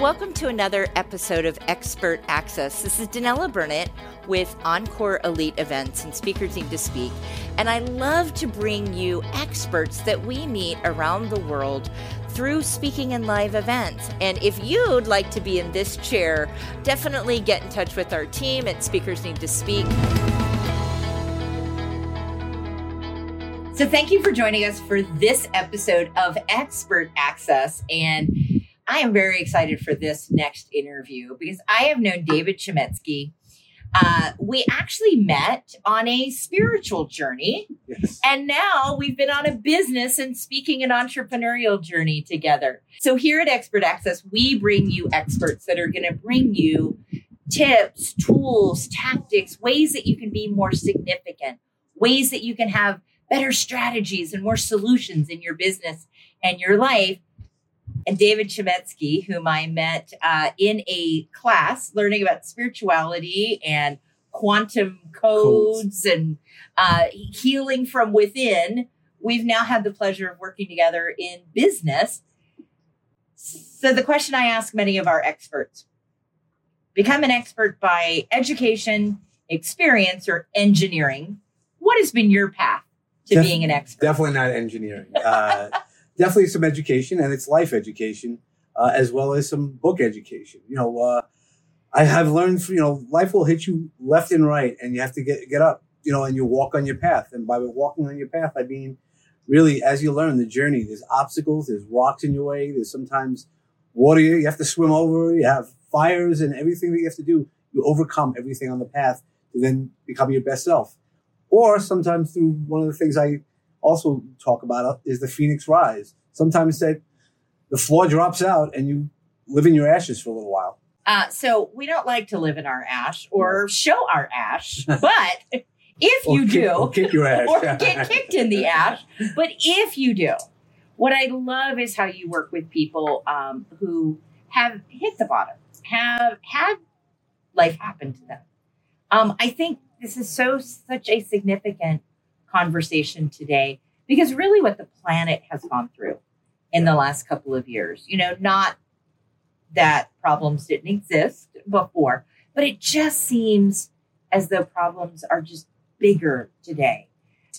Welcome to another episode of Expert Access. This is Danella Burnett with Encore Elite Events and Speakers Need to Speak. And I love to bring you experts that we meet around the world through speaking and live events. And if you'd like to be in this chair, definitely get in touch with our team at Speakers Need to Speak. So, thank you for joining us for this episode of Expert Access. And I am very excited for this next interview because I have known David Chametzky. Uh, we actually met on a spiritual journey, Yes. and now we've been on a business and speaking and entrepreneurial journey together. So, here at Expert Access, we bring you experts that are going to bring you tips, tools, tactics, ways that you can be more significant, ways that you can have better strategies and more solutions in your business and your life and David Chametzky, whom I met uh, in a class learning about spirituality and quantum codes, and uh, healing from within. We've now had the pleasure of working together in business. So, the question I ask many of our experts become an expert by education, experience, or engineering. What has been your path to Def- being an expert? Definitely not engineering. Uh, definitely some education, and it's life education, uh, as well as some book education. You know, uh, I have learned, you know, life will hit you left and right, and you have to get get up, you know, and you walk on your path. And by walking on your path, I mean, really, as you learn the journey, there's obstacles, there's rocks in your way, there's sometimes water you have to swim over, you have fires, and everything that you have to do, you overcome everything on the path to then become your best self. Or sometimes through one of the things I also talk about is the phoenix rise. Sometimes that the floor drops out and you live in your ashes for a little while. Uh, so we don't like to live in our ash or show our ash, but if you kick- do, or kick your ass. or get kicked in the ash, but if you do, what I love is how you work with people um, who have hit the bottom, have had life happen to them. Um, I think this is so such a significant conversation today because really what the planet has gone through in the last couple of years, you know, not that problems didn't exist before, but it just seems as though problems are just bigger today.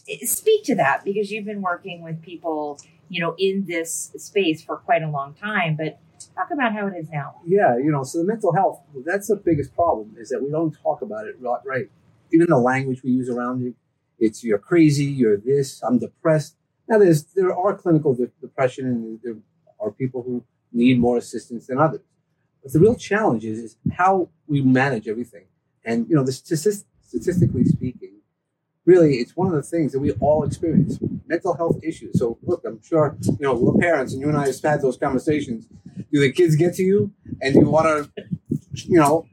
Eh, speak to that because you've been working with people, you know, in this space for quite a long time, but talk about how it is now. Yeah, you know, so the mental health, that's the biggest problem is that we don't talk about it right. right. Even the language we use around it, it's you're crazy, you're this, I'm depressed. Now, there's there are clinical de- depression and there are people who need more assistance than others. But the real challenge is, is how we manage everything. And, you know, the statis- statistically speaking, really, it's one of the things that we all experience mental health issues. So, look, I'm sure, you know, we're parents and you and I have had those conversations. Do the kids get to you and do you want to, you know,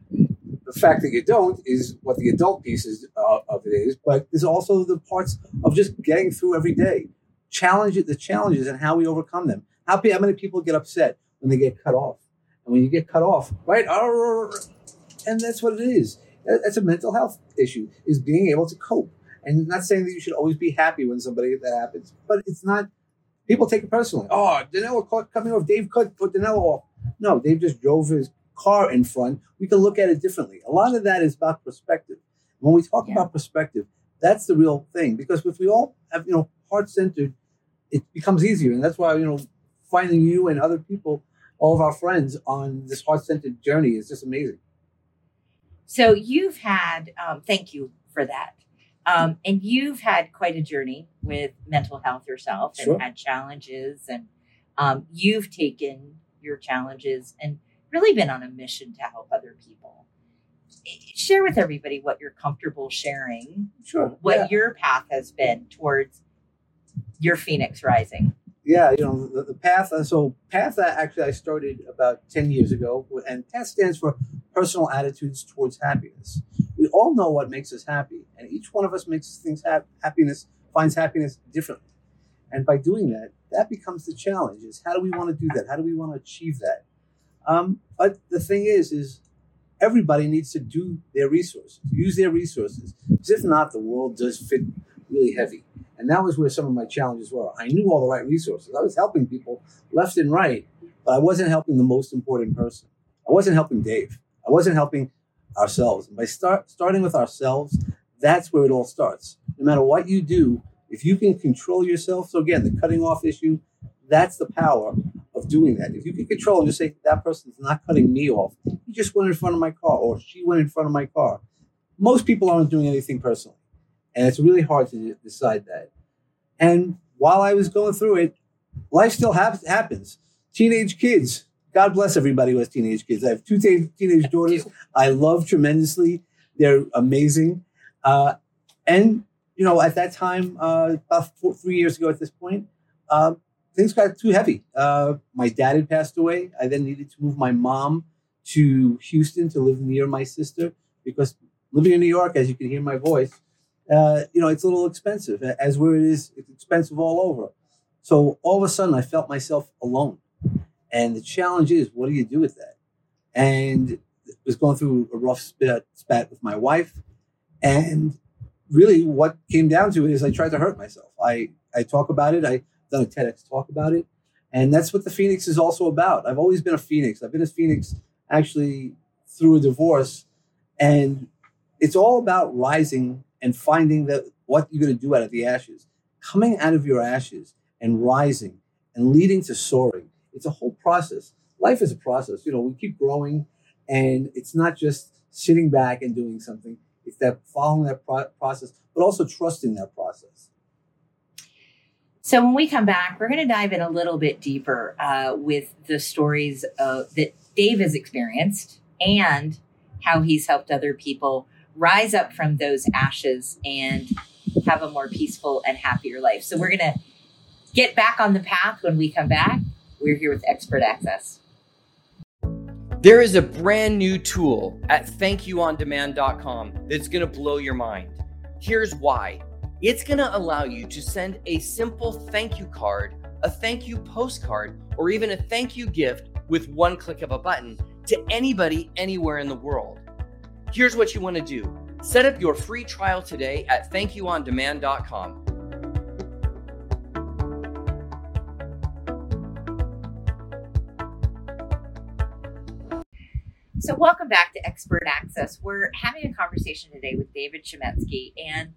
the fact that you don't is what the adult pieces uh, of it is, but there's also the parts of just getting through every day. Challenge the challenges and how we overcome them. How, how many people get upset when they get cut off? And when you get cut off, right? And that's what it is. That- That's a mental health issue, is being able to cope. And not saying that you should always be happy when somebody that happens, but it's not, people take it personally. Oh, Danilo cut off. Dave cut put Danilo off. No, Dave just drove his car in front. We can look at it differently. A lot of that is about perspective. When we talk Yeah. about perspective, that's the real thing. Because if we all have, you know, heart centered, it becomes easier. And that's why, you know, finding you and other people, all of our friends on this heart centered journey is just amazing. So you've had, um, thank you for that. Um, and you've had quite a journey with mental health yourself and Sure. had challenges, and um, you've taken your challenges and really been on a mission to help other people. Share with everybody what you're comfortable sharing, Sure. what yeah. your path has been towards your phoenix rising. yeah, you know, the, the path. uh, So path actually I started about 10 years ago. And path stands for personal attitudes towards happiness. We all know what makes us happy. And each one of us makes things hap- happiness, finds happiness differently. And by doing that, that becomes the challenge is how do we want to do that? How do we want to achieve that? Um, but the thing is, is everybody needs to do their resources, use their resources. Because if not, the world does fit really heavy. And that was where some of my challenges were. I knew all the right resources. I was helping people left and right, but I wasn't helping the most important person. I wasn't helping Dave. I wasn't helping ourselves. And by start starting with ourselves, that's where it all starts. No matter what you do, if you can control yourself, so again, the cutting off issue, that's the power of doing that. If you can control and just say, that person's not cutting me off, he just went in front of my car or she went in front of my car. Most people aren't doing anything personally. And it's really hard to decide that. And while I was going through it, life still ha- happens. Teenage kids, God bless everybody who has teenage kids. I have two t- teenage daughters I love tremendously. They're amazing. Uh, and, you know, at that time, uh, about four, three years ago at this point, uh, things got too heavy. Uh, my dad had passed away. I then needed to move my mom to Houston to live near my sister because living in New York, as you can hear my voice, uh, you know, it's a little expensive. As where it is, it's expensive all over. So all of a sudden, I felt myself alone. And the challenge is, what do you do with that? And was going through a rough spat, spat with my wife. And really, what came down to it is I tried to hurt myself. I, I talk about it. I've done a TEDx talk about it. And that's what the Phoenix is also about. I've always been a Phoenix. I've been a Phoenix actually through a divorce. And it's all about rising and finding that what you're going to do out of the ashes, coming out of your ashes and rising and leading to soaring. It's a whole process. Life is a process. You know, we keep growing, and it's not just sitting back and doing something. It's that following that pro- process, but also trusting that process. So when we come back, we're going to dive in a little bit deeper uh, with the stories uh, that Dave has experienced and how he's helped other people rise up from those ashes and have a more peaceful and happier life. So we're going to get back on the path when we come back. We're here with Expert Access. There is a brand new tool at thankyouondemand.com that's going to blow your mind. Here's why it's going to allow you to send a simple thank you card, a thank you postcard, or even a thank you gift with one click of a button to anybody anywhere in the world. Here's what you want to do set up your free trial today at thankyouondemand.com. So, welcome back to Expert Access. We're having a conversation today with David Chametzky. And,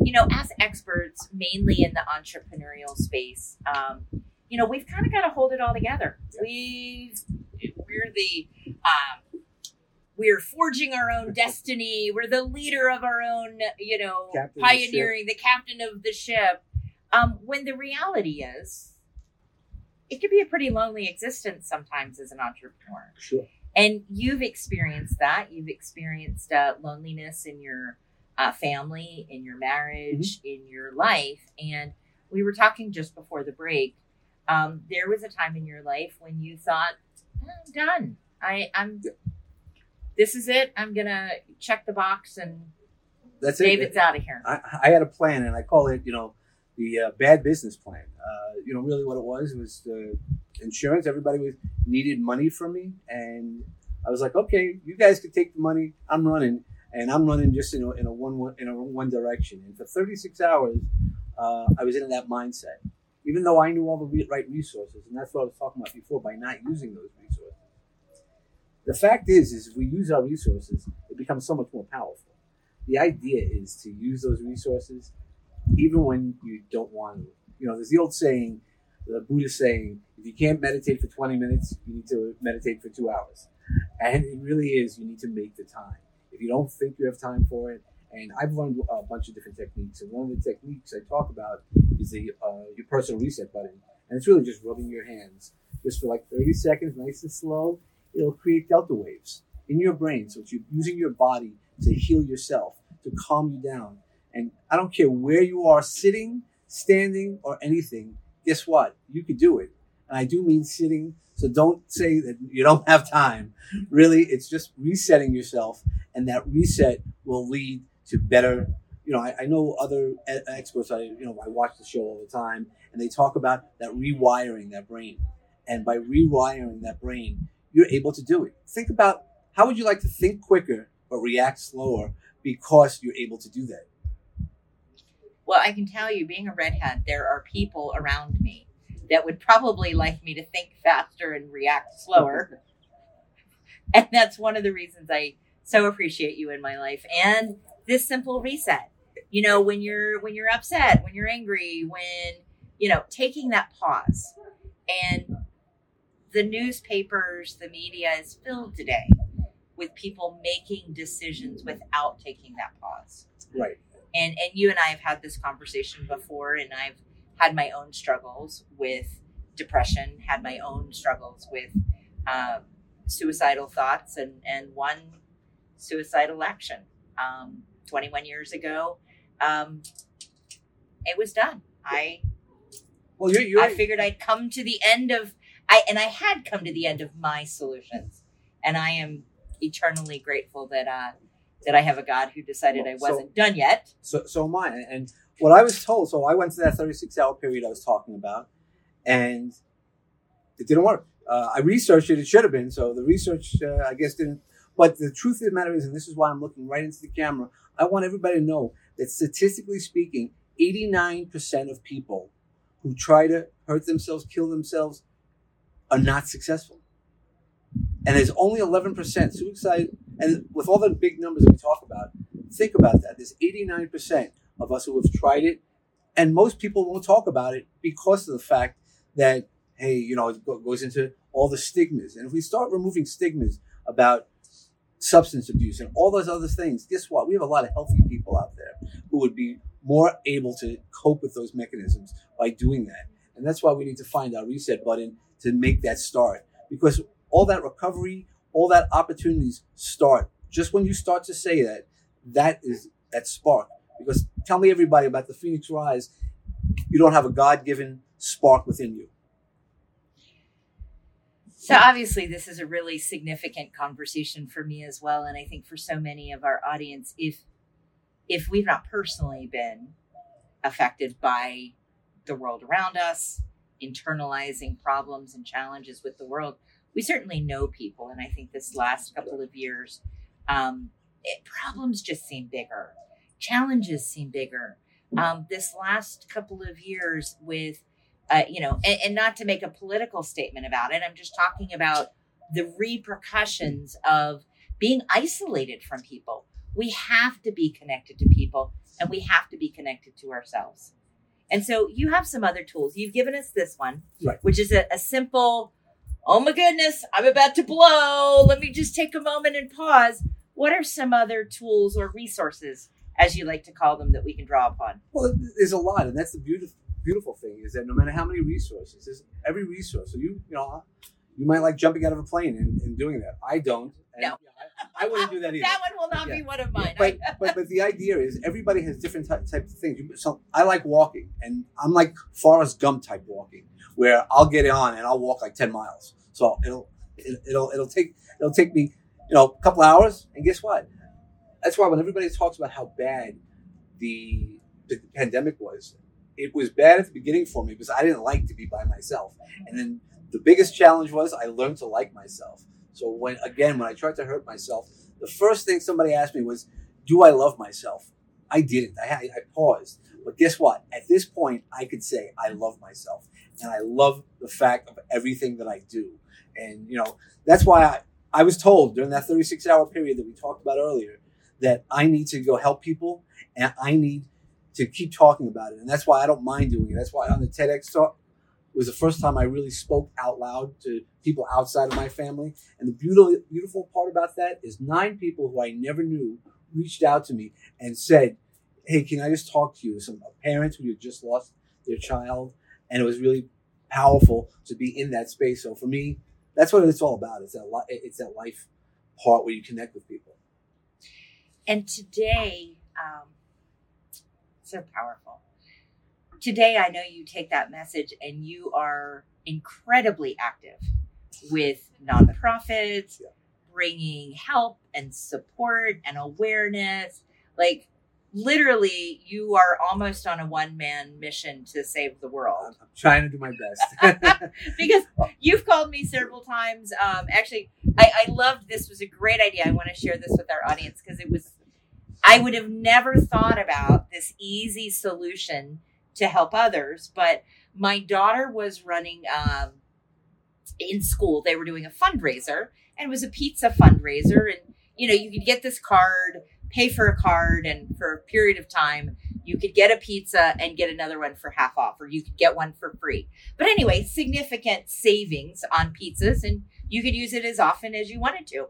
you know, as experts, mainly in the entrepreneurial space, um, you know, we've kind of got to hold it all together. We've, we're the, um, we're forging our own destiny. We're the leader of our own, you know, Captain pioneering, the, the, captain of the ship. Um, when the reality is, it could be a pretty lonely existence sometimes as an entrepreneur. Sure. And you've experienced that. You've experienced uh, loneliness in your uh, family, in your marriage, mm-hmm. in your life. And we were talking just before the break. Um, there was a time in your life when you thought, I'm done. I, I'm. This is it. I'm gonna check the box and that's David's it. out of here. I, I, had a plan, and I call it, you know, the uh, bad business plan. Uh, you know, really what it was was the insurance. Everybody was needed money from me, and I was like, okay, you guys can take the money. I'm running, and I'm running just in a, in a one in a one direction. And for 36 hours, uh, I was in that mindset, even though I knew all the right resources, and that's what I was talking about before by not using those resources. The fact is, is if we use our resources, it becomes so much more powerful. The idea is to use those resources even when you don't want to. You know, there's the old saying, the Buddha saying, if you can't meditate for 20 minutes, you need to meditate for two hours. And it really is, you need to make the time. If you don't think you have time for it, and I've learned a bunch of different techniques, and one of the techniques I talk about is the uh, your personal reset button, and it's really just rubbing your hands just for like 30 seconds, nice and slow. It'll create delta waves in your brain, so you're using your body to heal yourself, to calm you down. And I don't care where you are, sitting, standing, or anything. Guess what? You can do it. And I do mean sitting. So don't say that you don't have time. Really, it's just resetting yourself. And that reset will lead to better, you know, I, I know other experts, I, you know, I watch the show all the time and they talk about that rewiring that brain. And by rewiring that brain, you're able to do it. Think about how would you like to think quicker but react slower because you're able to do that? Well, I can tell you, being a redhead, there are people around me that would probably like me to think faster and react slower. And that's one of the reasons I so appreciate you in my life and this simple reset. You know, when you're when you're upset, when you're angry, when you know, taking that pause. And the newspapers, the media is filled today with people making decisions without taking that pause. Right. And and you and I have had this conversation before and I've had my own struggles with depression, had my own struggles with um, suicidal thoughts and, and one suicidal action. Um, 21 years ago, um, it was done. I Well, you're, you're I figured I'd come to the end of I and I had come to the end of my solutions, and I am eternally grateful that uh, that I have a God who decided I wasn't done yet. So, so am I. And- And what I was told, so I went to that 36 hour period I was talking about, and it didn't work. Uh, I researched it, it should have been. So the research, uh, I guess, didn't. But the truth of the matter is, and this is why I'm looking right into the camera, I want everybody to know that statistically speaking, 89% of people who try to hurt themselves, kill themselves, are not successful. And there's only 11% suicide. And with all the big numbers that we talk about, think about that. There's 89% of us who have tried it, and most people won't talk about it because of the fact that, hey, you know, it goes into all the stigmas. And if we start removing stigmas about substance abuse and all those other things, guess what? We have a lot of healthy people out there who would be more able to cope with those mechanisms by doing that. And that's why we need to find our reset button to make that start. Because all that recovery, all that opportunities start just when you start to say that. That is that spark. Because tell me everybody about the Phoenix Rise. You don't have a God given spark within you. So obviously, this is a really significant conversation for me as well, and I think for so many of our audience, if if we've not personally been affected by the world around us, internalizing problems and challenges with the world, we certainly know people, and I think this last couple of years, um, it, problems just seem bigger, challenges seem bigger. Um, this last couple of years with uh, you know, and, and not to make a political statement about it. I'm just talking about the repercussions of being isolated from people. We have to be connected to people and we have to be connected to ourselves. And so you have some other tools. You've given us this one, Right. which is a, a simple, oh my goodness, I'm about to blow. Let me just take a moment and pause. What are some other tools or resources, as you like to call them, that we can draw upon? Well, there's a lot, and that's the beautiful beautiful thing is that no matter how many resources, there's every resource. So you you know you might like jumping out of a plane and, and doing that. I don't. And No. I, I wouldn't do that either. That one will not Yeah. be one of mine. But, but but the idea is everybody has different ty- types of things. So I like walking, and I'm like Forrest Gump type walking, where I'll get on and I'll walk like ten miles. So it'll it, it'll it'll take it'll take me you know a couple hours, and guess what? That's why when everybody talks about how bad the the pandemic was, it was bad at the beginning for me because I didn't like to be by myself, and then the biggest challenge was I learned to like myself. So when again when I tried to hurt myself, the first thing somebody asked me was, "Do I love myself?" I didn't. I, I paused. But guess what? At this point, I could say I love myself, and I love the fact of everything that I do. And you know that's why I, I was told during that 36 hour period that we talked about earlier that I need to go help people, and I need to keep talking about it. And that's why I don't mind doing it. That's why on the TEDx talk it was the first time I really spoke out loud to people outside of my family. And the beautiful, beautiful part about that is nine people who I never knew reached out to me and said, Hey, can I just talk to you? Some parents who had just lost their child. And it was really powerful to be in that space. So for me, that's what it's all about. It's that, li- it's that life part where you connect with people. And today, um, so powerful. Today, I know you take that message and you are incredibly active with nonprofits, Yeah. bringing help and support and awareness. Like, literally, you are almost on a one man mission to save the world. I'm, I'm trying to do my best. because you've called me several times. Um, actually, I, I loved this. Was a great idea. I want to share this with our audience because it was. I would have never thought about this easy solution to help others, but my daughter was running um, in school. They were doing a fundraiser and it was a pizza fundraiser and you know you could get this card pay for a card and for a period of time you could get a pizza and get another one for half off or you could get one for free. But anyway significant savings on pizzas and you could use it as often as you wanted to.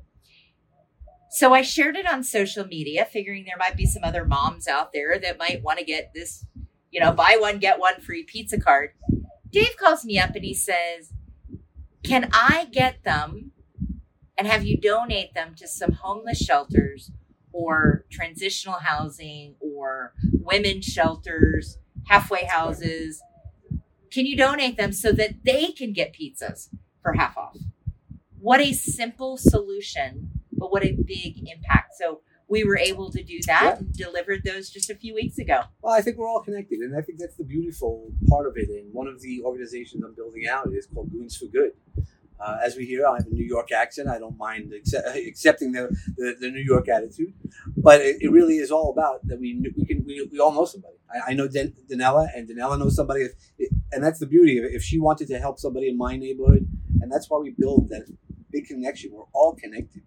So i shared it on social media figuring there might be some other moms out there that might want to get this you know buy one get one free pizza card dave calls me up and he says can i get them and have you donate them to some homeless shelters or transitional housing or women's shelters, halfway houses. Can you donate them so that they can get pizzas for half off? What a simple solution, but what a big impact. So we were able to do that yeah. and delivered those just a few weeks ago. Well, I think we're all connected, and I think that's the beautiful part of it. And one of the organizations I'm building out is called Goons for Good. Uh, as we hear, I have a New York accent. I don't mind accept, accepting the, the, the, New York attitude, but it, it, really is all about that we we can we, we all know somebody. I, I know Dan, Danella, and Danella knows somebody, and that's the beauty of it. If she wanted to help somebody in my neighborhood, and that's why we build that big connection. We're all connected.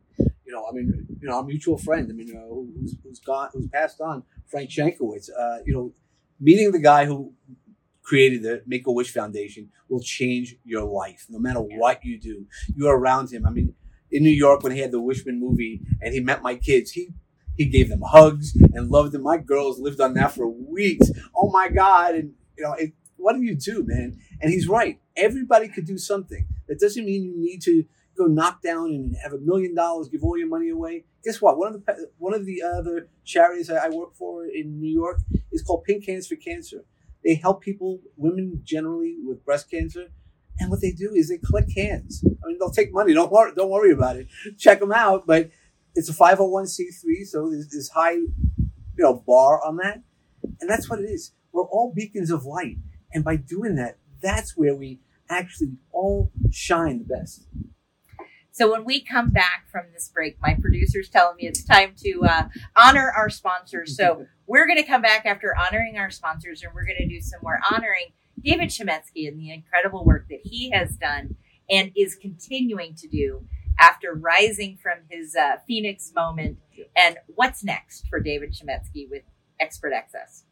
You know, I mean, you know, our mutual friend. I mean, uh, who's, who's gone, who's passed on, Frank Shankwitz. Uh, you know, meeting the guy who created the Make a Wish Foundation will change your life, no matter what you do. You're around him. I mean, in New York when he had the Wishman movie and he met my kids, he he gave them hugs and loved them. My girls lived on that for weeks. Oh my God! And you know, it, what do you do, man? And he's right. Everybody could do something. That doesn't mean you need to go knock down and have a million dollars, give all your money away. Guess what? One of the one of the other charities I work for in New York is called Pink Hands for Cancer. They help people, women generally with breast cancer. And what they do is they collect cans. I mean, they'll take money. Don't worry, don't worry about it. Check them out. But it's a 501c3, so there's this high, you know, bar on that. And that's what it is. We're all beacons of light. And by doing that, that's where we actually all shine the best. So when we come back from this break, my producer's telling me it's time to uh, honor our sponsors. So we're going to come back after honoring our sponsors, and we're going to do some more honoring David Chametzky and the incredible work that he has done and is continuing to do after rising from his uh, Phoenix moment. And what's next for David Chametzky with Expert Access?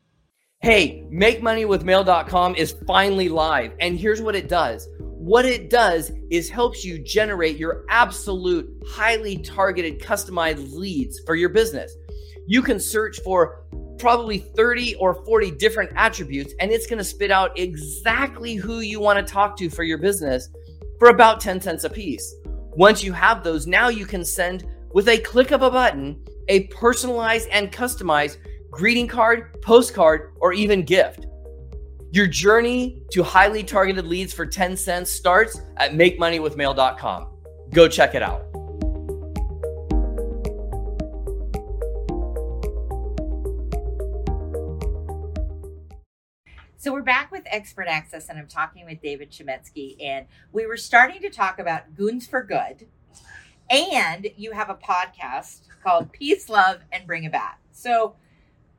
Hey, MakeMoneyWithMail.com is finally live, and here's what it does what it does is helps you generate your absolute highly targeted customized leads for your business. You can search for probably 30 or 40 different attributes and it's going to spit out exactly who you want to talk to for your business for about 10 cents a piece. Once you have those, now you can send with a click of a button a personalized and customized greeting card, postcard, or even gift. Your journey to highly targeted leads for 10 cents starts at makemoneywithmail.com. Go check it out. So we're back with Expert Access, and I'm talking with David Chametzky, and we were starting to talk about Goons for Good, and you have a podcast called Peace, Love, and Bring a Bat. So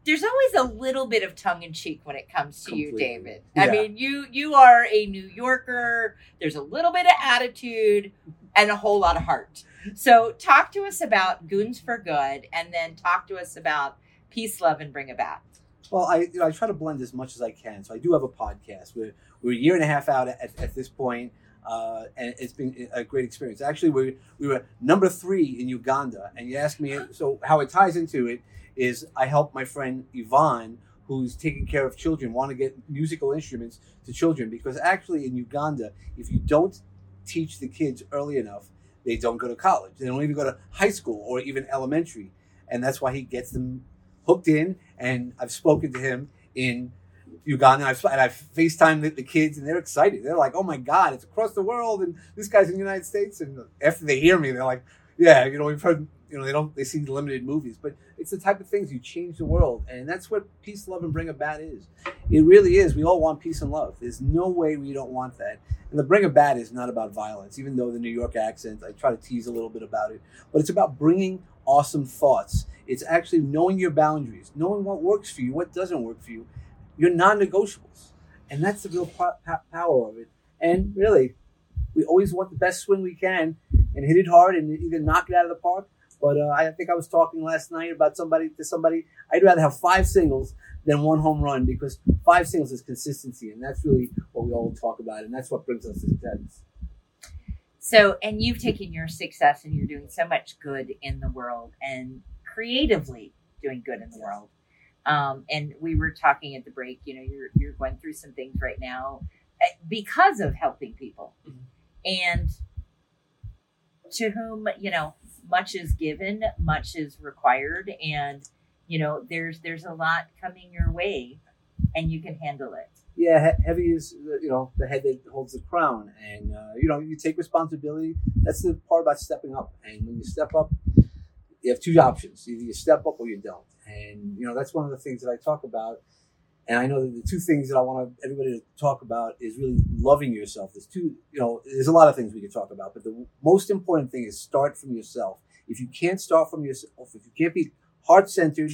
there's always a little bit of tongue in cheek when it comes to Completely. you, David. Yeah. I mean, you you are a New Yorker. There's a little bit of attitude and a whole lot of heart. So, talk to us about Goons for Good, and then talk to us about Peace, Love, and Bring a Bat. Well, I you know, I try to blend as much as I can. So I do have a podcast. We're we're a year and a half out at, at this point, uh, and it's been a great experience. Actually, we we were number three in Uganda, and you asked me so how it ties into it is I help my friend Yvonne, who's taking care of children, want to get musical instruments to children because actually in Uganda, if you don't teach the kids early enough, they don't go to college. They don't even go to high school or even elementary, and that's why he gets them hooked in. And I've spoken to him in Uganda. I've, and I've FaceTimed the, the, kids, and they're excited. They're like, "Oh my God, it's across the world!" And this guy's in the United States. And after they hear me, they're like, "Yeah, you know, we've heard you know they don't they see limited movies but it's the type of things you change the world and that's what peace love and bring a bat is it really is we all want peace and love there's no way we don't want that and the bring a bat is not about violence even though the new york accent i try to tease a little bit about it but it's about bringing awesome thoughts it's actually knowing your boundaries knowing what works for you what doesn't work for you your non-negotiables and that's the real power of it and really we always want the best swing we can and hit it hard and either knock it out of the park. But uh, I think I was talking last night about somebody to somebody. I'd rather have five singles than one home run because five singles is consistency, and that's really what we all talk about, and that's what brings us success. So, and you've taken your success and you're doing so much good in the world and creatively doing good in the world. Um, and we were talking at the break, you know, you're, you're going through some things right now eh, because of helping people. Mm-hmm. And to whom, you know, much is given, much is required. And, you know, there's, there's a lot coming your way and you can handle it yeah, heavy is you know the head that holds the crown, and uh, you know you take responsibility. That's the part about stepping up. And when you step up, you have two options: either you step up or you don't. And you know that's one of the things that I talk about. And I know that the two things that I want everybody to talk about is really loving yourself. There's two, you know, there's a lot of things we could talk about, but the most important thing is start from yourself. If you can't start from yourself, if you can't be heart centered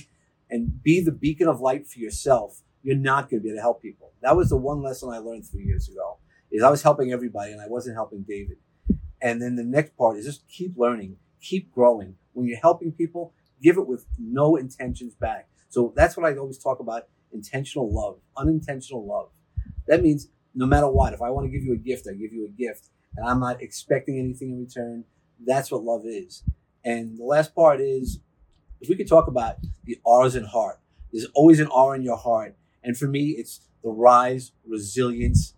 and be the beacon of light for yourself, you're not going to be able to help people. That was the one lesson I learned three years ago. Is I was helping everybody and I wasn't helping David. And then the next part is just keep learning, keep growing. When you're helping people, give it with no intentions back. So that's what I always talk about: intentional love, unintentional love. That means no matter what, if I want to give you a gift, I give you a gift, and I'm not expecting anything in return. That's what love is. And the last part is, if we could talk about the R's in heart. There's always an R in your heart and for me, it's the rise, resilience,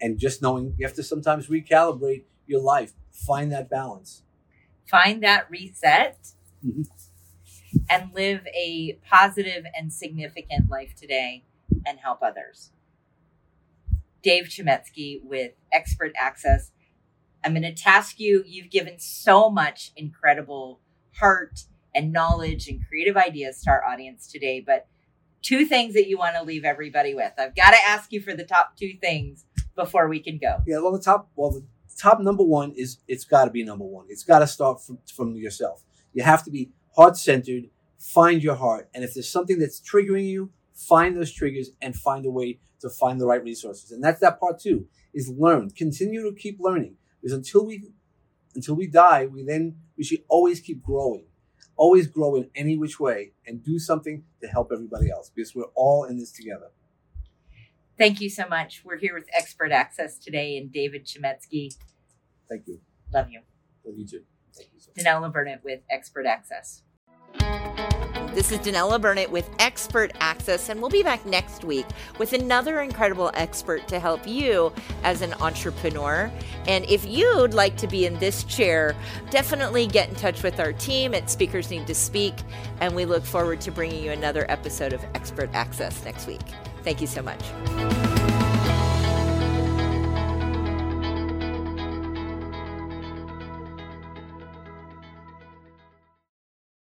and just knowing you have to sometimes recalibrate your life, find that balance. Find that reset mm-hmm. and live a positive and significant life today and help others. Dave Chametzky with Expert Access. I'm going to task you. You've given so much incredible heart and knowledge and creative ideas to our audience today, but two things that you want to leave everybody with. I've got to ask you for the top two things before we can go. Yeah, well, the top, well, the top number one is it's got to be number one. It's got to start from, from yourself. You have to be heart centered, find your heart. And if there's something that's triggering you, find those triggers and find a way to find the right resources. And that's that part two is learn, continue to keep learning because until we, until we die, we then, we should always keep growing always grow in any which way and do something to help everybody else because we're all in this together. Thank you so much. We're here with Expert Access today and David Chametzky. Thank you. Love you. Love you too. Thank you so much. Danella Burnett with Expert Access. This is Danella Burnett with Expert Access, and we'll be back next week with another incredible expert to help you as an entrepreneur. And if you'd like to be in this chair, definitely get in touch with our team at Speakers Need to Speak, and we look forward to bringing you another episode of Expert Access next week. Thank you so much.